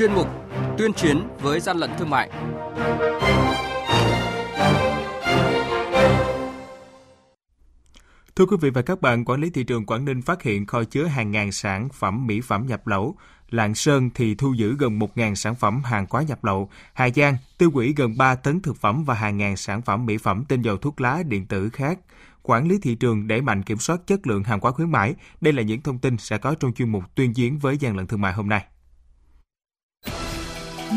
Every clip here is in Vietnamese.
chuyên mục Tuyên chiến với gian lận thương mại. Thưa quý vị và các bạn, quản lý thị trường Quảng Ninh phát hiện kho chứa hàng ngàn sản phẩm mỹ phẩm nhập lậu. Lạng Sơn thì thu giữ gần 1.000 sản phẩm hàng quá nhập lậu. Hà Giang tiêu hủy gần 3 tấn thực phẩm và hàng ngàn sản phẩm mỹ phẩm tinh dầu thuốc lá điện tử khác. Quản lý thị trường đẩy mạnh kiểm soát chất lượng hàng hóa khuyến mãi. Đây là những thông tin sẽ có trong chuyên mục tuyên chiến với gian lận thương mại hôm nay.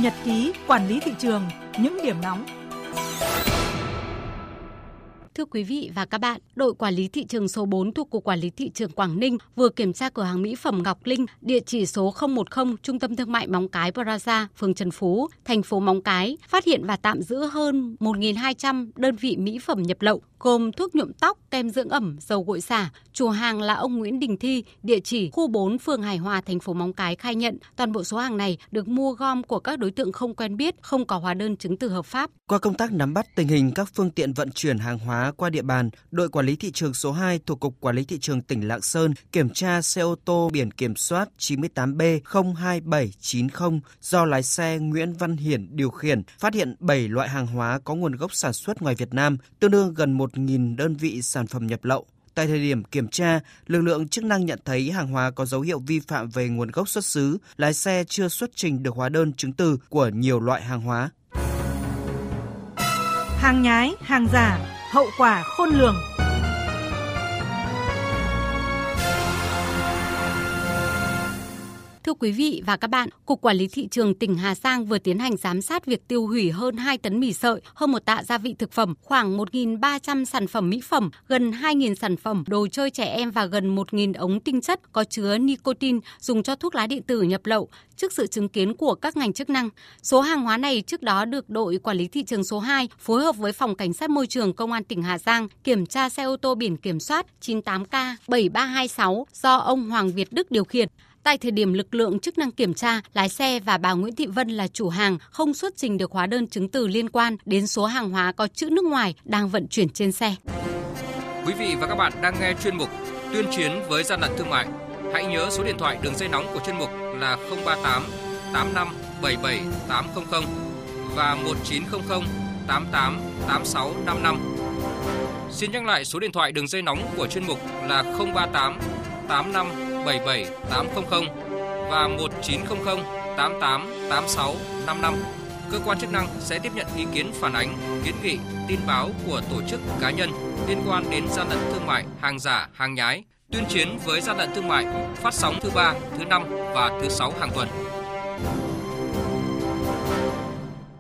Nhật ký quản lý thị trường, những điểm nóng. Thưa quý vị và các bạn, đội quản lý thị trường số 4 thuộc Cục Quản lý Thị trường Quảng Ninh vừa kiểm tra cửa hàng mỹ phẩm Ngọc Linh, địa chỉ số 010 Trung tâm Thương mại Móng Cái Plaza, phường Trần Phú, thành phố Móng Cái, phát hiện và tạm giữ hơn 1.200 đơn vị mỹ phẩm nhập lậu, gồm thuốc nhuộm tóc, kem dưỡng ẩm, dầu gội xả. Chủ hàng là ông Nguyễn Đình Thi, địa chỉ khu 4 phường Hải Hòa, thành phố Móng Cái khai nhận toàn bộ số hàng này được mua gom của các đối tượng không quen biết, không có hóa đơn chứng từ hợp pháp. Qua công tác nắm bắt tình hình các phương tiện vận chuyển hàng hóa qua địa bàn, đội quản lý thị trường số 2 thuộc Cục Quản lý Thị trường tỉnh Lạng Sơn kiểm tra xe ô tô biển kiểm soát 98B02790 do lái xe Nguyễn Văn Hiển điều khiển, phát hiện 7 loại hàng hóa có nguồn gốc sản xuất ngoài Việt Nam, tương đương gần 1.000 đơn vị sản phẩm nhập lậu. Tại thời điểm kiểm tra, lực lượng chức năng nhận thấy hàng hóa có dấu hiệu vi phạm về nguồn gốc xuất xứ, lái xe chưa xuất trình được hóa đơn chứng từ của nhiều loại hàng hóa. Hàng nhái, hàng giả, hậu quả khôn lường. Thưa quý vị và các bạn, Cục Quản lý Thị trường tỉnh Hà Giang vừa tiến hành giám sát việc tiêu hủy hơn 2 tấn mì sợi, hơn một tạ gia vị thực phẩm, khoảng 1.300 sản phẩm mỹ phẩm, gần 2.000 sản phẩm đồ chơi trẻ em và gần 1.000 ống tinh chất có chứa nicotine dùng cho thuốc lá điện tử nhập lậu trước sự chứng kiến của các ngành chức năng. Số hàng hóa này trước đó được đội quản lý thị trường số 2 phối hợp với phòng cảnh sát môi trường công an tỉnh Hà Giang kiểm tra xe ô tô biển kiểm soát 98K 7326 do ông Hoàng Việt Đức điều khiển. Tại thời điểm lực lượng chức năng kiểm tra, lái xe và bà Nguyễn Thị Vân là chủ hàng không xuất trình được hóa đơn chứng từ liên quan đến số hàng hóa có chữ nước ngoài đang vận chuyển trên xe. Quý vị và các bạn đang nghe chuyên mục Tuyên chiến với gian lận thương mại. Hãy nhớ số điện thoại đường dây nóng của chuyên mục là 038 85 77 800 và 1900 88 86 55. Xin nhắc lại số điện thoại đường dây nóng của chuyên mục là 038 85 77 800 và 1900 88 86 55. Cơ quan chức năng sẽ tiếp nhận ý kiến phản ánh, kiến nghị, tin báo của tổ chức cá nhân liên quan đến gian lận thương mại, hàng giả, hàng nhái, tuyên chiến với gian lận thương mại, phát sóng thứ ba, thứ năm và thứ sáu hàng tuần.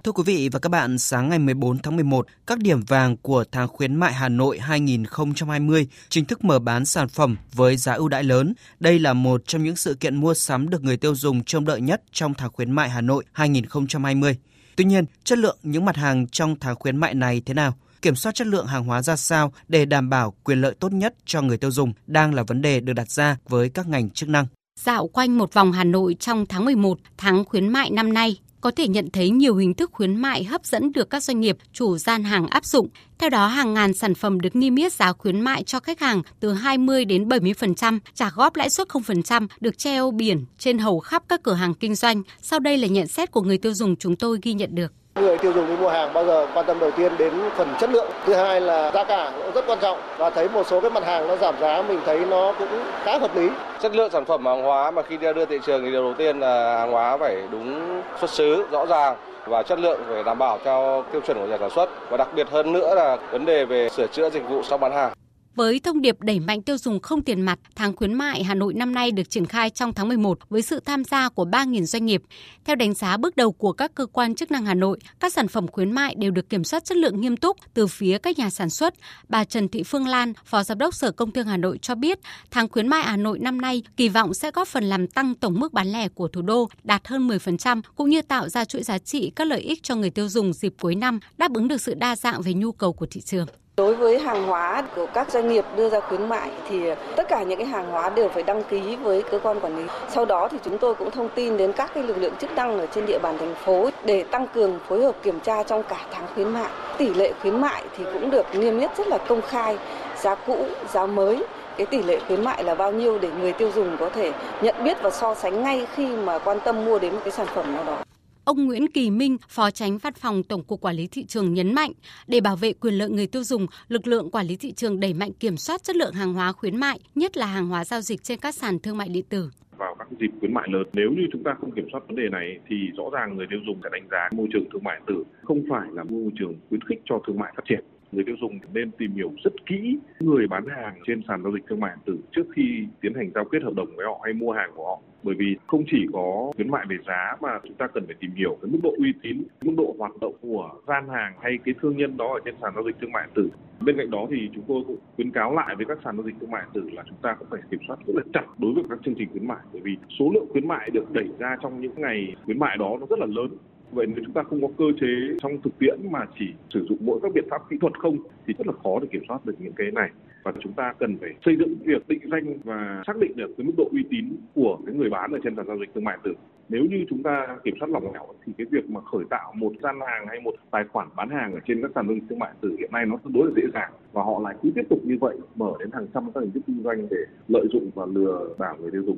Thưa quý vị và các bạn, sáng ngày 14 tháng 11, các điểm vàng của tháng khuyến mại Hà Nội 2020 chính thức mở bán sản phẩm với giá ưu đãi lớn. Đây là một trong những sự kiện mua sắm được người tiêu dùng trông đợi nhất trong tháng khuyến mại Hà Nội 2020. Tuy nhiên, chất lượng những mặt hàng trong tháng khuyến mại này thế nào? Kiểm soát chất lượng hàng hóa ra sao để đảm bảo quyền lợi tốt nhất cho người tiêu dùng đang là vấn đề được đặt ra với các ngành chức năng. Dạo quanh một vòng Hà Nội trong tháng 11, tháng khuyến mại năm nay, có thể nhận thấy nhiều hình thức khuyến mại hấp dẫn được các doanh nghiệp, chủ gian hàng áp dụng. Theo đó, hàng ngàn sản phẩm được niêm yết giá khuyến mại cho khách hàng từ 20 đến 70%, trả góp lãi suất 0%, được treo biển trên hầu khắp các cửa hàng kinh doanh. Sau đây là nhận xét của người tiêu dùng chúng tôi ghi nhận được. Người tiêu dùng đi mua hàng bao giờ quan tâm đầu tiên đến phần chất lượng. Thứ hai là giá cả cũng rất quan trọng và thấy một số cái mặt hàng nó giảm giá mình thấy nó cũng khá hợp lý. Chất lượng sản phẩm hàng hóa mà khi đưa thị trường thì điều đầu tiên là hàng hóa phải đúng xuất xứ, rõ ràng và chất lượng phải đảm bảo theo tiêu chuẩn của nhà sản xuất và đặc biệt hơn nữa là vấn đề về sửa chữa dịch vụ sau bán hàng. Với thông điệp đẩy mạnh tiêu dùng không tiền mặt, tháng khuyến mại Hà Nội năm nay được triển khai trong tháng 11 với sự tham gia của 3.000 doanh nghiệp. Theo đánh giá bước đầu của các cơ quan chức năng Hà Nội, các sản phẩm khuyến mại đều được kiểm soát chất lượng nghiêm túc từ phía các nhà sản xuất. Bà Trần Thị Phương Lan, Phó Giám đốc Sở Công Thương Hà Nội cho biết, tháng khuyến mại Hà Nội năm nay kỳ vọng sẽ góp phần làm tăng tổng mức bán lẻ của thủ đô đạt hơn 10%, cũng như tạo ra chuỗi giá trị các lợi ích cho người tiêu dùng dịp cuối năm, đáp ứng được sự đa dạng về nhu cầu của thị trường. Đối với hàng hóa của các doanh nghiệp đưa ra khuyến mại thì tất cả những cái hàng hóa đều phải đăng ký với cơ quan quản lý. Sau đó thì chúng tôi cũng thông tin đến các cái lực lượng chức năng ở trên địa bàn thành phố để tăng cường phối hợp kiểm tra trong cả tháng khuyến mại. Tỷ lệ khuyến mại thì cũng được niêm yết rất là công khai, giá cũ, giá mới cái tỷ lệ khuyến mại là bao nhiêu để người tiêu dùng có thể nhận biết và so sánh ngay khi mà quan tâm mua đến một cái sản phẩm nào đó. Ông Nguyễn Kỳ Minh, Phó Tránh Văn phòng Tổng cục Quản lý thị trường nhấn mạnh, để bảo vệ quyền lợi người tiêu dùng, lực lượng quản lý thị trường đẩy mạnh kiểm soát chất lượng hàng hóa khuyến mại, nhất là hàng hóa giao dịch trên các sàn thương mại điện tử vào các dịp khuyến mại lớn. Nếu như chúng ta không kiểm soát vấn đề này thì rõ ràng người tiêu dùng sẽ đánh giá môi trường thương mại điện tử không phải là môi trường khuyến khích cho thương mại phát triển người tiêu dùng nên tìm hiểu rất kỹ người bán hàng trên sàn giao dịch thương mại điện tử trước khi tiến hành giao kết hợp đồng với họ hay mua hàng của họ. Bởi vì không chỉ có khuyến mại về giá mà chúng ta cần phải tìm hiểu cái mức độ uy tín, mức độ hoạt động của gian hàng hay cái thương nhân đó ở trên sàn giao dịch thương mại điện tử. Bên cạnh đó thì chúng tôi cũng khuyến cáo lại với các sàn giao dịch thương mại điện tử là chúng ta cũng phải kiểm soát rất là chặt đối với các chương trình khuyến mại. Bởi vì số lượng khuyến mại được đẩy ra trong những ngày khuyến mại đó nó rất là lớn vậy nếu chúng ta không có cơ chế trong thực tiễn mà chỉ sử dụng mỗi các biện pháp kỹ thuật không, thì rất là khó để kiểm soát được những cái này. Và chúng ta cần phải xây dựng việc định danh và xác định được cái mức độ uy tín của cái người bán ở trên sàn giao dịch thương mại điện tử. Nếu như chúng ta kiểm soát lỏng lẻo thì cái việc mà khởi tạo một gian hàng hay một tài khoản bán hàng ở trên các sàn giao dịch thương mại điện tử hiện nay nó tương đối là dễ dàng. Và họ lại cứ tiếp tục như vậy, mở đến hàng trăm các hình thức kinh doanh để lợi dụng và lừa đảo người tiêu dùng.